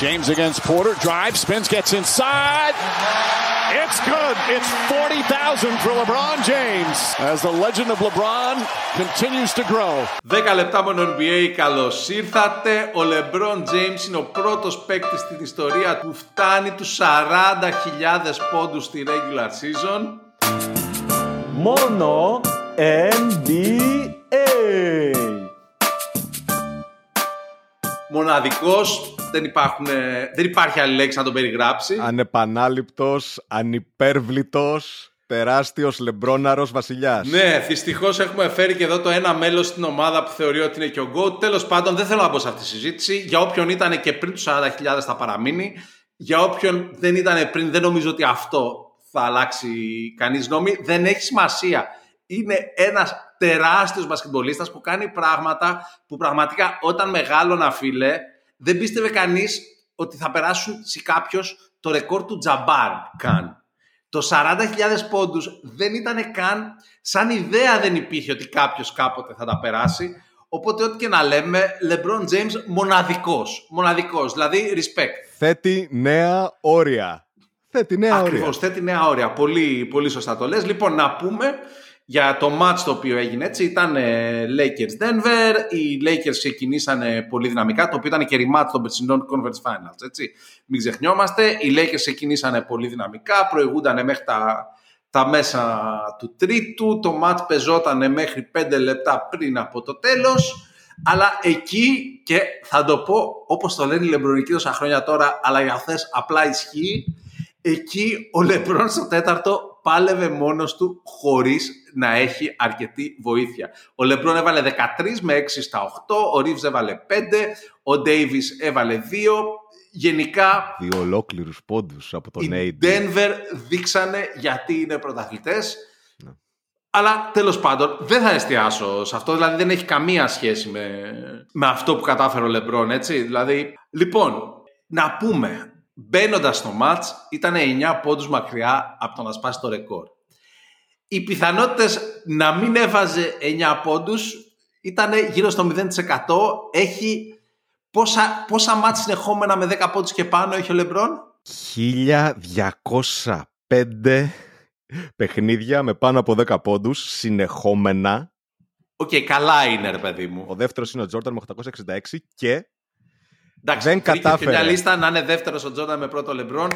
James against Porter. Drive, spins, gets inside. It's good. It's 40,000 for LeBron James as the legend of LeBron continues to grow. 10 λεπτά μόνο NBA, καλώ ήρθατε. Ο LeBron James είναι ο πρώτο παίκτη στην ιστορία που φτάνει του 40.000 πόντου στη regular season. Μόνο NBA. Μοναδικός, δεν, υπάρχουν, δεν υπάρχει άλλη λέξη να τον περιγράψει. Ανεπανάληπτος, ανυπέρβλητος, τεράστιος λεμπρόναρος βασιλιάς. Ναι, δυστυχώς έχουμε φέρει και εδώ το ένα μέλος στην ομάδα που θεωρεί ότι είναι και ο GOAT. Τέλος πάντων, δεν θέλω να μπω σε αυτή τη συζήτηση. Για όποιον ήταν και πριν τους 40.000 θα παραμείνει. Για όποιον δεν ήταν πριν, δεν νομίζω ότι αυτό θα αλλάξει κανείς νόμι. Δεν έχει σημασία. Είναι ένας τεράστιος μπασκετμπολίστας που κάνει πράγματα που πραγματικά όταν μεγάλωνα φίλε δεν πίστευε κανείς ότι θα περάσουν σε κάποιος το ρεκόρ του Τζαμπάρ καν. Το 40.000 πόντους δεν ήταν καν, σαν ιδέα δεν υπήρχε ότι κάποιος κάποτε θα τα περάσει. Οπότε ό,τι και να λέμε, LeBron James μοναδικός. Μοναδικός, δηλαδή respect. Θέτει νέα όρια. Θέτει νέα Ακριβώς, όρια. θέτει νέα όρια. Πολύ, πολύ σωστά το λες. Λοιπόν, να πούμε για το match το οποίο έγινε έτσι. Ήταν ε, Lakers Denver. Οι Lakers ξεκινήσανε πολύ δυναμικά, το οποίο ήταν και rematch των περσινών Conference Finals. Έτσι. Μην ξεχνιόμαστε. Οι Lakers ξεκινήσανε πολύ δυναμικά, προηγούνταν μέχρι τα, τα μέσα του τρίτου. Το match πεζόταν μέχρι 5 λεπτά πριν από το τέλος. Αλλά εκεί και θα το πω όπως το λένε οι Λεμπρονικοί τόσα χρόνια τώρα, αλλά για αυτές απλά ισχύει. Εκεί ο Λεμπρόν στο τέταρτο πάλευε μόνος του χωρίς να έχει αρκετή βοήθεια. Ο Λεμπρόν έβαλε 13 με 6 στα 8, ο Ρίβς έβαλε 5, ο Ντέιβις έβαλε 2. Γενικά Δύο ολόκληρους πόντους από τον οι AD. Denver δείξανε γιατί είναι πρωταθλητές. Ναι. Αλλά τέλος πάντων δεν θα εστιάσω σε αυτό, δηλαδή δεν έχει καμία σχέση με, με αυτό που κατάφερε ο Λεμπρόν, έτσι. Δηλαδή, λοιπόν, να πούμε, μπαίνοντας στο μάτς ήταν 9 πόντους μακριά από το να σπάσει το ρεκόρ. Οι πιθανότητες να μην έβαζε 9 πόντους ήταν γύρω στο 0%. Έχει πόσα, πόσα ματς συνεχόμενα με 10 πόντους και πάνω έχει ο Λεμπρόν; 1205 παιχνίδια με πάνω από 10 πόντους συνεχόμενα. Οκ, καλά είναι ρε παιδί μου. Ο δεύτερος είναι ο Τζόρταν με 866 και Εντάξει, Δεν βρήκε κατάφερε. Και μια λίστα να είναι δεύτερος ο Τζόρνταν με πρώτο Λεμπρόν.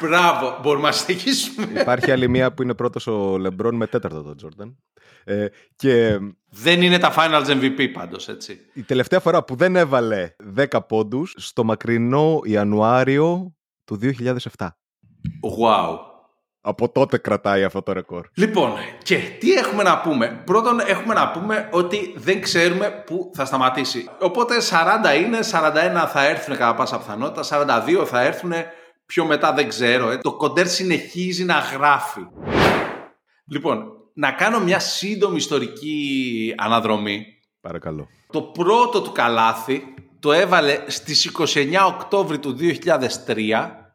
Μπράβο, μπορούμε να συνεχίσουμε. υπάρχει άλλη μία που είναι πρώτος ο Λεμπρόν με τέταρτο τον Τζόρταν. Ε, και Δεν είναι τα Finals MVP πάντως, έτσι. η τελευταία φορά που δεν έβαλε 10 πόντους στο μακρινό Ιανουάριο του 2007. Wow. Από τότε κρατάει αυτό το ρεκόρ. Λοιπόν, και τι έχουμε να πούμε; Πρώτον, έχουμε να πούμε ότι δεν ξέρουμε πού θα σταματήσει. Οπότε 40 είναι, 41 θα έρθουν κατά πάσα πιθανότητα, 42 θα έρθουν, πιο μετά δεν ξέρω. ε. Το κοντέρ συνεχίζει να γράφει. Λοιπόν, να κάνω μια σύντομη ιστορική αναδρομή. Παρακαλώ. Το πρώτο του καλάθι το έβαλε στις 29 Οκτώβρη του 2003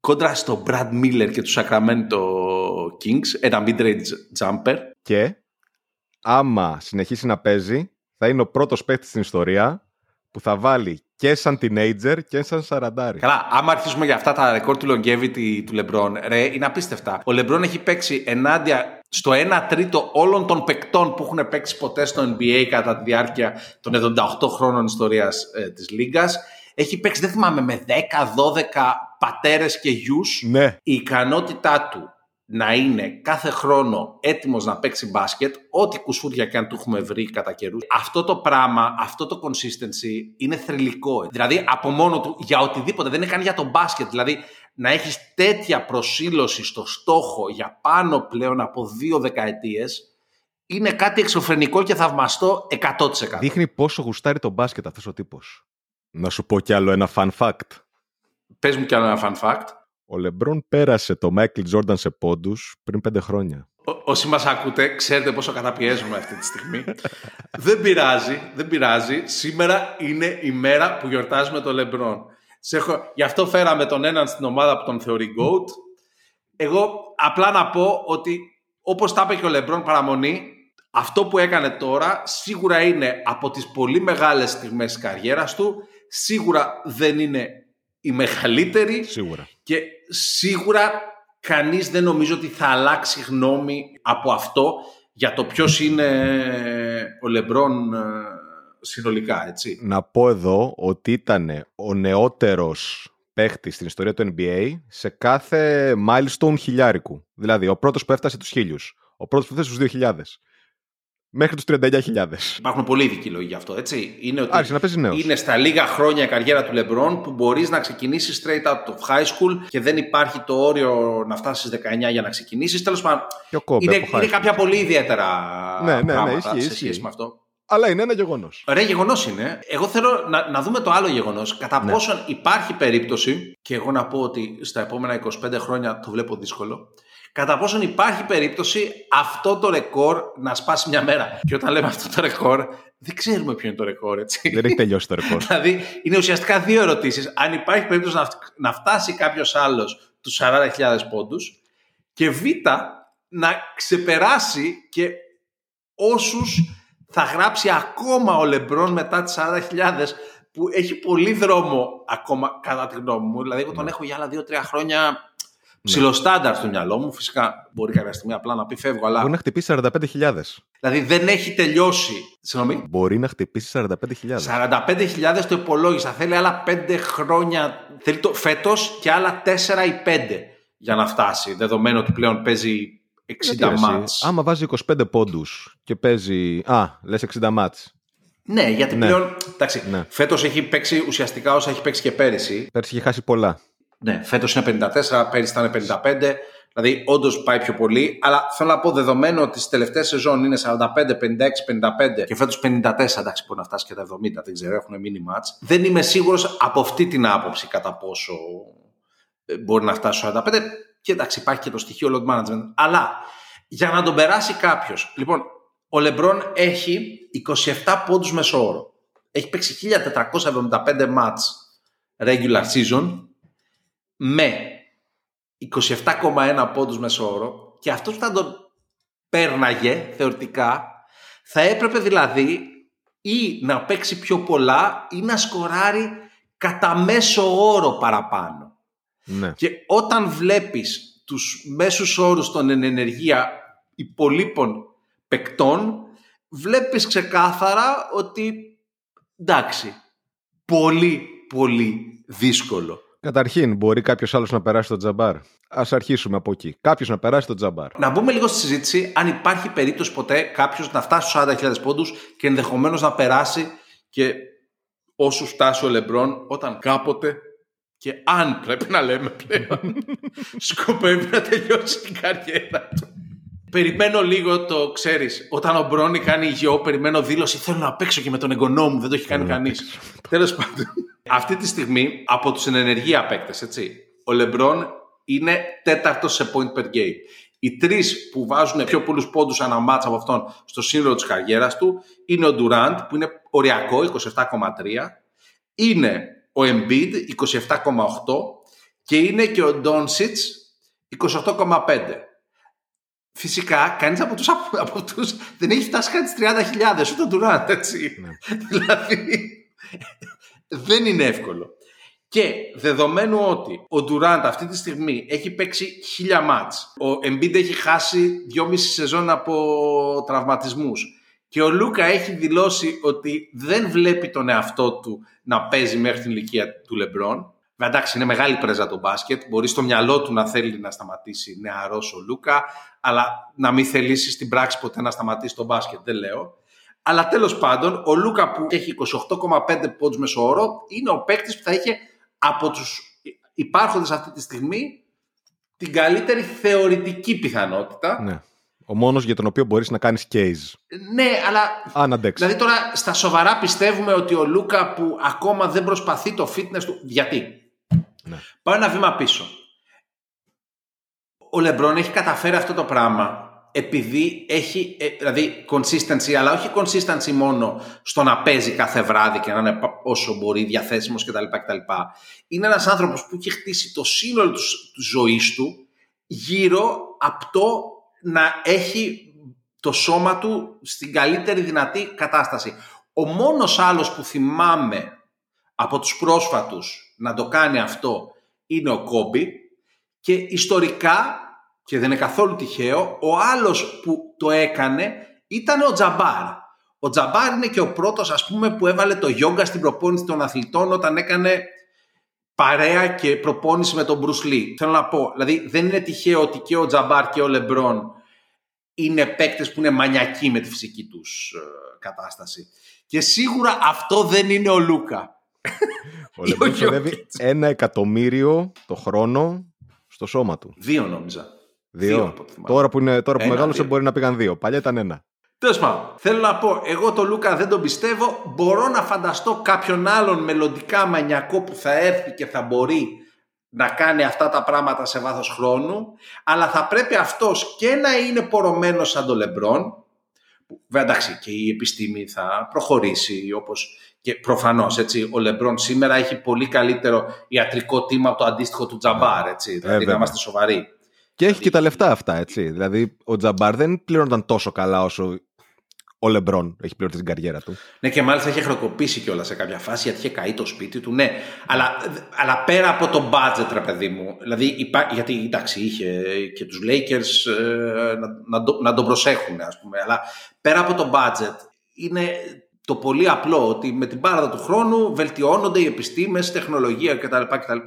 κόντρα στο Brad Miller και του Sacramento Kings, ένα mid-range jumper. Και άμα συνεχίσει να παίζει, θα είναι ο πρώτος παίκτης στην ιστορία που θα βάλει και σαν teenager και σαν σαραντάρι. Καλά, άμα αρχίσουμε για αυτά τα ρεκόρ του longevity του LeBron, ρε, είναι απίστευτα. Ο LeBron έχει παίξει ενάντια στο 1 τρίτο όλων των παικτών που έχουν παίξει ποτέ στο NBA κατά τη διάρκεια των 78 χρόνων ιστορίας ε, της Λίγκας. Έχει παίξει, δεν θυμάμαι, με 10-12 πατέρες και γιους. Ναι. Η ικανότητά του να είναι κάθε χρόνο έτοιμος να παίξει μπάσκετ, ό,τι κουσούρια και αν του έχουμε βρει κατά καιρούς. Αυτό το πράγμα, αυτό το consistency είναι θρηλυκό. Δηλαδή από μόνο του για οτιδήποτε, δεν είναι καν για το μπάσκετ. Δηλαδή να έχεις τέτοια προσήλωση στο στόχο για πάνω πλέον από δύο δεκαετίες, είναι κάτι εξωφρενικό και θαυμαστό 100%. Δείχνει πόσο γουστάρει το μπάσκετ αυτός ο τύπος. Να σου πω κι άλλο ένα fun fact. Πες μου κι άλλο ένα fun fact. Ο Λεμπρόν πέρασε το Michael Jordan σε πόντους πριν πέντε χρόνια. Ό- Όσοι μας ακούτε, ξέρετε πόσο καταπιέζουμε αυτή τη στιγμή. δεν πειράζει, δεν πειράζει. Σήμερα είναι η μέρα που γιορτάζουμε τον Λεμπρόν. Σε έχω... Γι' αυτό φέραμε τον έναν στην ομάδα που τον θεωρεί GOAT. Εγώ απλά να πω ότι όπως τα είπε και ο Λεμπρόν παραμονή, αυτό που έκανε τώρα σίγουρα είναι από τις πολύ μεγάλες στιγμές της καριέρας του. σίγουρα δεν είναι η μεγαλύτερη Σίγουρα. και σίγουρα κανείς δεν νομίζω ότι θα αλλάξει γνώμη από αυτό για το ποιος είναι ο Λεμπρόν ε, συνολικά, έτσι. Να πω εδώ ότι ήταν ο νεότερος παίχτης στην ιστορία του NBA σε κάθε milestone χιλιάρικου. Δηλαδή, ο πρώτος που έφτασε τους χίλιους. Ο πρώτος που έφτασε στους 2.000. Μέχρι τους 39.000. Υπάρχουν πολύ ειδικοί λόγοι γι' αυτό, έτσι. Είναι ότι Άρχισε να παίζει νέος. είναι στα λίγα χρόνια η καριέρα του Λεμπρόν που μπορείς να ξεκινήσεις straight out of high school και δεν υπάρχει το όριο να φτάσεις 19 για να ξεκινήσεις. Τέλος πάντων, Πιο κόμπε είναι, από high είναι school. κάποια πολύ ιδιαίτερα Ναι, ναι, ναι, πράγματα ισχύει, σε ισχύει. σχέση με αυτό. Αλλά είναι ένα γεγονός. Ωραία γεγονός είναι. Εγώ θέλω να, να δούμε το άλλο γεγονός. Κατά Ναι. πόσον υπάρχει περίπτωση, και εγώ να πω ότι στα επόμενα 25 χρόνια το βλέπω δύσκολο, κατά πόσον υπάρχει περίπτωση αυτό το ρεκόρ να σπάσει μια μέρα. Και όταν λέμε αυτό το ρεκόρ, δεν ξέρουμε ποιο είναι το ρεκόρ, έτσι. Δεν έχει τελειώσει το ρεκόρ. δηλαδή, είναι ουσιαστικά δύο ερωτήσεις. Αν υπάρχει περίπτωση να, να φτάσει κάποιος άλλος τους 40.000 πόντους, και β, να ξεπεράσει και όσους θα γράψει ακόμα ο Λεμπρόν μετά τις 40.000 που έχει πολύ δρόμο ακόμα κατά τη γνώμη μου. Δηλαδή εγώ τον έχω για άλλα 2-3 χρόνια ψιλοστάνταρ στο μυαλό μου. Φυσικά μπορεί κάποια στιγμή απλά να πει φεύγω, αλλά Μπορεί να χτυπήσει 45.000. δηλαδή δεν έχει τελειώσει. Συγγνώμη. Μπορεί να χτυπήσει 45.000. 45.000 το υπολόγισα. Θέλει άλλα 5 χρόνια. Θέλει το φέτος και άλλα 4 ή 5 για να φτάσει. Δεδομένου ότι πλέον παίζει 60 Γιατί, ρε, εσύ, μάτς. Άμα βάζει 25 πόντους και παίζει... Α, λες 60 μάτς. Ναι, γιατί Ναι. πλέον. Εντάξει, Ναι. φέτος έχει παίξει ουσιαστικά όσα έχει παίξει και πέρυσι. Πέρσι είχε χάσει πολλά. Ναι, φέτος είναι 54, πέρυσι ήταν 55. Δηλαδή, όντως πάει πιο πολύ. Αλλά θέλω να πω δεδομένου ότι στις τελευταίες σεζόν είναι 45, 56, 55 και φέτος 54. Εντάξει, μπορεί να φτάσει και τα 70, δεν ξέρω, έχουν μείνει μάτς. Δεν είμαι σίγουρος από αυτή την άποψη κατά πόσο ε, μπορεί να φτάσει στο 45. Και εντάξει, υπάρχει και το στοιχείο load management. Αλλά για να τον περάσει κάποιος. Λοιπόν, ο Λεμπρόν έχει 27 πόντους μεσόωρο. Έχει παίξει 1475 μάτς regular season με 27,1 πόντους μεσόωρο και αυτός που θα τον πέρναγε θεωρητικά θα έπρεπε δηλαδή ή να παίξει πιο πολλά ή να σκοράρει κατά μέσο όρο παραπάνω. Ναι. Και όταν βλέπεις τους μέσους όρους των εν ενεργεία υπολείπων παικτών, βλέπεις ξεκάθαρα ότι εντάξει, πολύ πολύ δύσκολο. Καταρχήν, μπορεί κάποιος άλλος να περάσει τον τζαμπάρ. Α αρχίσουμε από εκεί. Κάποιος να περάσει τον τζαμπάρ. Να μπούμε λίγο στη συζήτηση αν υπάρχει περίπτωση ποτέ κάποιος να φτάσει στους 40.000 πόντους και ενδεχομένως να περάσει και όσου φτάσει ο Λεμπρόν όταν κάποτε και αν πρέπει να λέμε πλέον σκοπεύει να τελειώσει την καριέρα του. Περιμένω λίγο το ξέρεις, όταν ο Μπρόνι κάνει γιο, περιμένω δήλωση, θέλω να παίξω και με τον εγγονό μου, δεν το έχει κάνει κανείς. Τέλος πάντων, αυτή τη στιγμή από τους ενεργεία παίκτες, έτσι, ο Λεμπρόν είναι τέταρτος σε point per game. Οι τρεις που βάζουν πιο πολλούς πόντους ανά μάτσα από αυτόν στο σύνολο της καριέρας του είναι ο Durant που είναι οριακό 27,3, είναι ο Embiid 27,8 και είναι και ο Doncic 28,5. Φυσικά, κανείς από τους, από αυτούς δεν έχει φτάσει καν τις 30.000, ούτε ο Durant, έτσι. δηλαδή, δεν είναι εύκολο. Και δεδομένου ότι ο Durant αυτή τη στιγμή έχει παίξει χίλια μάτς, ο Embiid έχει χάσει δυόμιση σεζόν από τραυματισμούς και ο Λούκα έχει δηλώσει ότι δεν βλέπει τον εαυτό του να παίζει μέχρι την ηλικία του Λεμπρόν. Εντάξει, είναι μεγάλη πρέζα το μπάσκετ. Μπορεί στο μυαλό του να θέλει να σταματήσει νεαρός ο Λούκα, αλλά να μην θελήσει στην πράξη ποτέ να σταματήσει το μπάσκετ, δεν λέω. Αλλά τέλος πάντων, ο Λούκα που έχει 28,5 πόντους μεσόωρο είναι ο παίκτης που θα είχε από τους υπάρχοντες αυτή τη στιγμή την καλύτερη θεωρητική πιθανότητα. Ναι. Ο μόνος για τον οποίο μπορείς να κάνεις case. Ναι, αλλά Αν αντέξεις. Δηλαδή τώρα στα σοβαρά πιστεύουμε ότι ο Λούκα που ακόμα δεν προσπαθεί το fitness του. Γιατί; Ναι. Πάω ένα βήμα πίσω. Ο Λεμπρόν έχει καταφέρει αυτό το πράγμα επειδή έχει, ε, δηλαδή consistency, αλλά όχι consistency μόνο στο να παίζει κάθε βράδυ και να είναι πα- όσο μπορεί διαθέσιμος κτλ. κτλ. Είναι ένας άνθρωπος που έχει χτίσει το σύνολο της, της ζωής του γύρω από το να έχει το σώμα του στην καλύτερη δυνατή κατάσταση. Ο μόνος άλλος που θυμάμαι από τους πρόσφατους να το κάνει αυτό είναι ο Κόμπι και ιστορικά, και δεν είναι καθόλου τυχαίο, ο άλλος που το έκανε ήταν ο Τζαμπάρ. Ο Τζαμπάρ είναι και ο πρώτος ας πούμε που έβαλε το γιόγκα στην προπόνηση των αθλητών όταν έκανε παρέα και προπόνηση με τον Μπρους Λί. Θέλω να πω, δηλαδή δεν είναι τυχαίο ότι και ο Τζαμπάρ και ο Λεμπρόν είναι παίκτες που είναι μανιακοί με τη φυσική τους ε, κατάσταση. Και σίγουρα αυτό δεν είναι ο Λούκα. Ο Λεμπρόν ξοδεύει ένα εκατομμύριο το χρόνο στο σώμα του. Δύο νόμιζα. Δύο. τώρα που, είναι, τώρα που μεγάλωσε μπορεί να πήγαν δύο. Παλιά ήταν ένα. Τέλος πάντων, θέλω να πω, εγώ τον Λούκα δεν τον πιστεύω. Μπορώ να φανταστώ κάποιον άλλον μελλοντικά μανιακό που θα έρθει και θα μπορεί να κάνει αυτά τα πράγματα σε βάθος χρόνου, αλλά θα πρέπει αυτός και να είναι πορωμένος σαν τον Λεμπρόν, βέβαια εντάξει και η επιστήμη θα προχωρήσει όπως και προφανώς έτσι, ο Λεμπρόν σήμερα έχει πολύ καλύτερο ιατρικό team από το αντίστοιχο του Τζαμπάρ, έτσι, δηλαδή να είμαστε σοβαροί. Και έχει και τα λεφτά αυτά, έτσι. Δηλαδή, ο Τζαμπάρ δεν πληρώνονταν τόσο καλά όσο ο Λεμπρόν έχει πληρώσει την καριέρα του. Ναι, και μάλιστα έχει χρεοκοπήσει κιόλας σε κάποια φάση γιατί είχε καεί το σπίτι του. Ναι, αλλά, αλλά πέρα από το budget, ρε παιδί μου. Δηλαδή, γιατί εντάξει, είχε και τους Lakers ε, να, να, το, να τον προσέχουν, ας πούμε. Αλλά πέρα από το budget, είναι το πολύ απλό ότι με την πάραδο του χρόνου βελτιώνονται οι επιστήμες, τεχνολογία κτλ. κτλ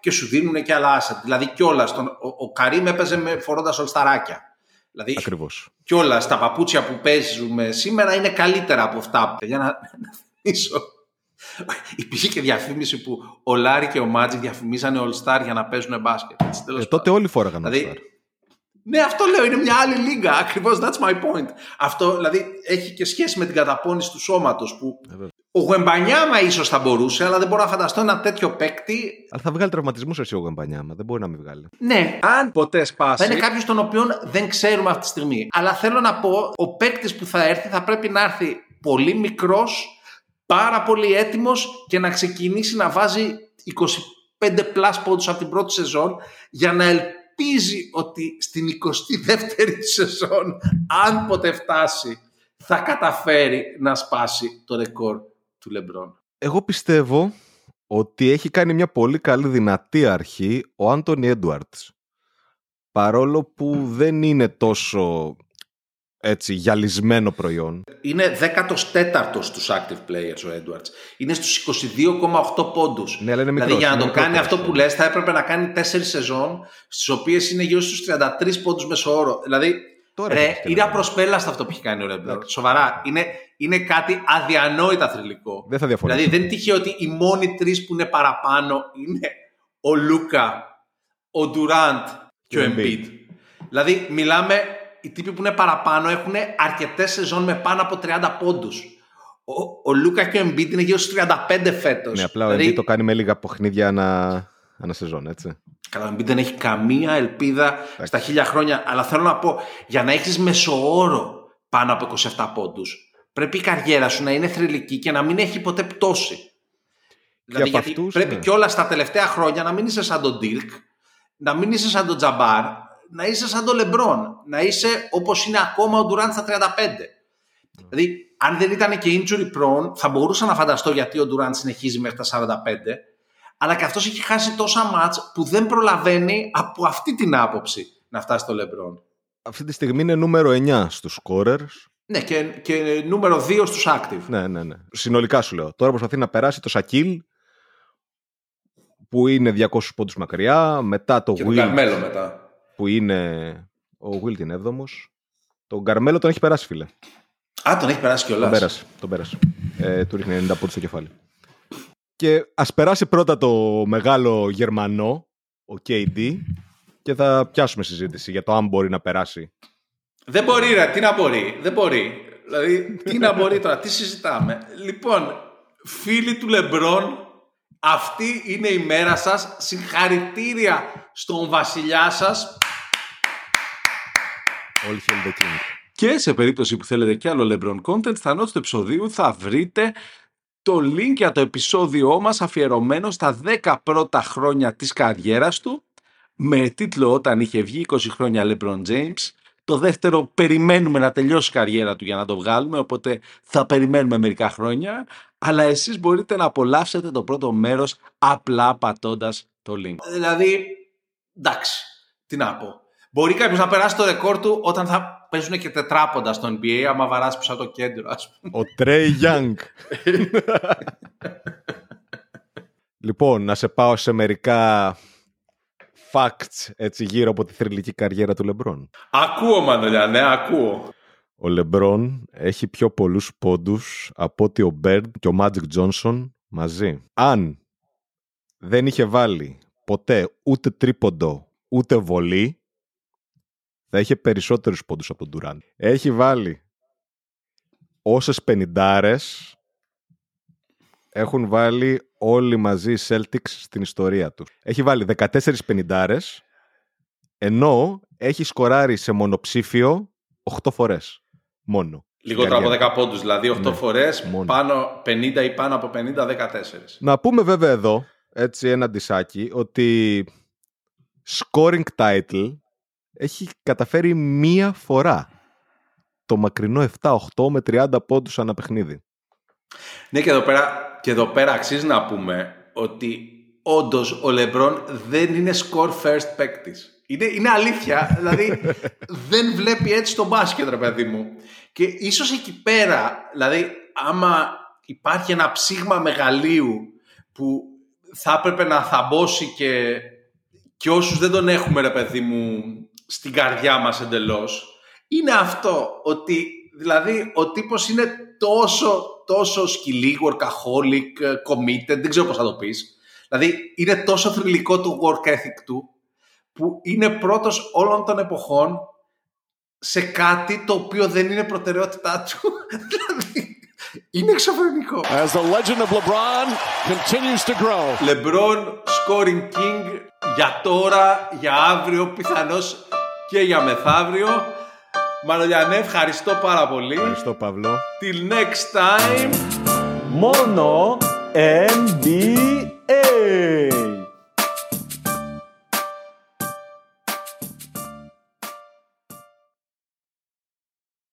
και σου δίνουν και άλλα asset. Δηλαδή κιόλας, ο, ο Καρύμ έπαιζε με, φορώντας ολσταράκια. Δηλαδή, Ακριβώς. κιόλας τα παπούτσια που παίζουμε σήμερα είναι καλύτερα από αυτά. Για να, να θυμίσω. Υπήρχε και διαφήμιση που ο Λάρη και ο Μάτζι διαφημίζανε All Star για να παίζουν μπάσκετ. Ε, τότε όλοι φόραγαν δηλαδή, All Star. Ναι, αυτό λέω, είναι μια άλλη λίγα. Ακριβώς, that's my point. Αυτό δηλαδή έχει και σχέση με την καταπώνηση του σώματος που. Ε, ο Γουεμπανιάμα ίσως θα μπορούσε, αλλά δεν μπορώ να φανταστώ ένα τέτοιο παίκτη. Αλλά θα βγάλει τραυματισμούς εσύ ο Γουεμπανιάμα. Δεν μπορεί να μην βγάλει. Ναι, αν ποτέ σπάσει. Θα είναι κάποιος τον οποίο δεν ξέρουμε αυτή τη στιγμή. Αλλά θέλω να πω, ο παίκτης που θα έρθει θα πρέπει να έρθει πολύ μικρός, πάρα πολύ έτοιμος και να ξεκινήσει να βάζει 25 πλάσ πόντους από την πρώτη σεζόν για να ελπίζει ότι στην 22η σεζόν, αν ποτέ φτάσει, θα καταφέρει να σπάσει το ρεκόρ του Λεμπρόν. Εγώ πιστεύω ότι έχει κάνει μια πολύ καλή δυνατή αρχή ο Άντωνι Έντουαρτς. Παρόλο που δεν είναι τόσο έτσι, γυαλισμένο προϊόν. Είναι 14ο στους active players ο Edwards. Είναι στους 22,8 πόντους. Ναι, αλλά είναι μικρός, δηλαδή για να το κάνει αυτό που λες θα έπρεπε να κάνει 4 σεζόν στις οποίες είναι γύρω στους 33 πόντους μεσοόρο. Δηλαδή Τώρα ρε, είναι απροσπέλαστο αυτό που έχει κάνει ο Ρεμπλόρ. Σοβαρά. Είναι, είναι κάτι αδιανόητα θρηλυκό. Δεν θα διαφωνήσω. Δηλαδή δεν τύχει ότι οι μόνοι τρεις που είναι παραπάνω είναι ο Λούκα, ο Ντουράντ και ο Εμπίτ. Δηλαδή μιλάμε οι τύποι που είναι παραπάνω έχουν αρκετές σεζόν με πάνω από 30 πόντους. Ο, ο Λούκα και ο Embiid είναι γύρω στους 35 φέτος. Ναι, απλά δηλαδή... ο Embiid το κάνει με λίγα παιχνίδια ανά, ανά σεζόν, έτσι. Καλά, ο Embiid δεν έχει καμία ελπίδα στα χίλια χρόνια. Αλλά θέλω να πω, για να έχεις μεσοόρο πάνω από 27 πόντους, πρέπει η καριέρα σου να είναι θρηλυκή και να μην έχει ποτέ πτώση. δηλαδή, γιατί αυτούς, πρέπει ναι. κιόλας στα τελευταία χρόνια να μην είσαι σαν τον Dirk, να μην είσαι σαν τον Τζαμπάρ, να είσαι σαν τον Λεμπρόν, να είσαι όπως είναι ακόμα ο Ντουράντ στα 35. Δηλαδή, αν δεν ήταν και injury prone, θα μπορούσα να φανταστώ γιατί ο Ντουράντ συνεχίζει μέχρι τα 45, αλλά και αυτός έχει χάσει τόσα μάτς που δεν προλαβαίνει από αυτή την άποψη να φτάσει στο Λεμπρόν. Αυτή τη στιγμή είναι νούμερο 9 στους scorers. Ναι, και, και νούμερο 2 στους active. Ναι, ναι, ναι. Συνολικά σου λέω. Τώρα προσπαθεί να περάσει το Σακίλ, που είναι 200 πόντους μακριά, μετά το και Will. μετά που είναι ο Will την 7 Τον Καρμέλο τον έχει περάσει, φίλε. Α, τον έχει περάσει κιόλας. Τον πέρασε. Τον πέρασε. Ε, του ρίχνει 90 πόντους στο κεφάλι. Και ας περάσει πρώτα το μεγάλο Γερμανό, ο KD, και θα πιάσουμε συζήτηση για το αν μπορεί να περάσει. Δεν μπορεί, ρε, τι να μπορεί. Δεν μπορεί. Δηλαδή, τι να μπορεί τώρα, τι συζητάμε. Λοιπόν, φίλοι του Λεμπρόν, αυτή είναι η μέρα σας. Συγχαρητήρια στον βασιλιά σας. All the king. Και σε περίπτωση που θέλετε κι άλλο LeBron content, στα notes του επεισοδίου θα βρείτε το link για το επεισόδιό μας αφιερωμένο στα 10 πρώτα χρόνια της καριέρας του με τίτλο όταν είχε βγει 20 χρόνια LeBron James Το δεύτερο περιμένουμε να τελειώσει η καριέρα του για να το βγάλουμε, οπότε θα περιμένουμε μερικά χρόνια. Αλλά εσείς μπορείτε να απολαύσετε το πρώτο μέρος απλά πατώντας το link. Δηλαδή, εντάξει, τι να πω. Μπορεί κάποιος να περάσει το ρεκόρ του όταν θα παίζουν και τετράποντα στο NBA, άμα βαράσει πίσω από το κέντρο, ας πούμε. Ο Τρέι Γιάνγκ. λοιπόν, να σε πάω σε μερικά facts έτσι γύρω από τη θρηλυκή καριέρα του Λεμπρόν. Ακούω, Μανολιά, ναι, ακούω. Ο Λεμπρόν έχει πιο πολλούς πόντους από ότι ο Μπέρντ και ο Μάτζικ Τζόνσον μαζί. Αν δεν είχε βάλει ποτέ ούτε τρίποντο ούτε βολή, θα είχε περισσότερους πόντους από τον Ντουράν. Έχει βάλει όσες πενιντάρες έχουν βάλει όλοι μαζί οι Celtics στην ιστορία τους. Έχει βάλει 14 πενιντάρες, ενώ έχει σκοράρει σε μονοψήφιο 8 φορές. Μόνο. Λιγότερο από 10 πόντους, δηλαδή 8 Ναι, φορές, μόνο. πάνω 50 ή πάνω από 50, 14. Να πούμε βέβαια εδώ, έτσι ένα ντισάκι, ότι scoring title έχει καταφέρει μία φορά. Το μακρινό 7-8 με 30 πόντους ανά παιχνίδι. Ναι, και εδώ πέρα, και εδώ πέρα αξίζει να πούμε ότι όντως ο Λεμπρόν δεν είναι score first παίκτης. Είναι, είναι αλήθεια. δηλαδή δεν βλέπει έτσι το μπάσκετ, ρε παιδί μου. Και ίσως εκεί πέρα, δηλαδή άμα υπάρχει ένα ψήγμα μεγαλείου που θα έπρεπε να θαμπώσει και, και όσους δεν τον έχουμε, ρε παιδί μου, στην καρδιά μας εντελώς, είναι αυτό ότι δηλαδή ο τύπος είναι τόσο, τόσο σκυλί, workaholic, committed, δεν ξέρω πώς θα το πεις. Δηλαδή είναι τόσο θρηλυκό το work ethic του που είναι πρώτος όλων των εποχών σε κάτι το οποίο δεν είναι προτεραιότητά του. δηλαδή είναι εξωφρενικό. As the legend of LeBron continues to grow. LeBron scoring king για τώρα, για αύριο, πιθανώς και για μεθαύριο. Μανολιανέ, ευχαριστώ πάρα πολύ. Ευχαριστώ Παύλο. Till next time. Μόνο NBA.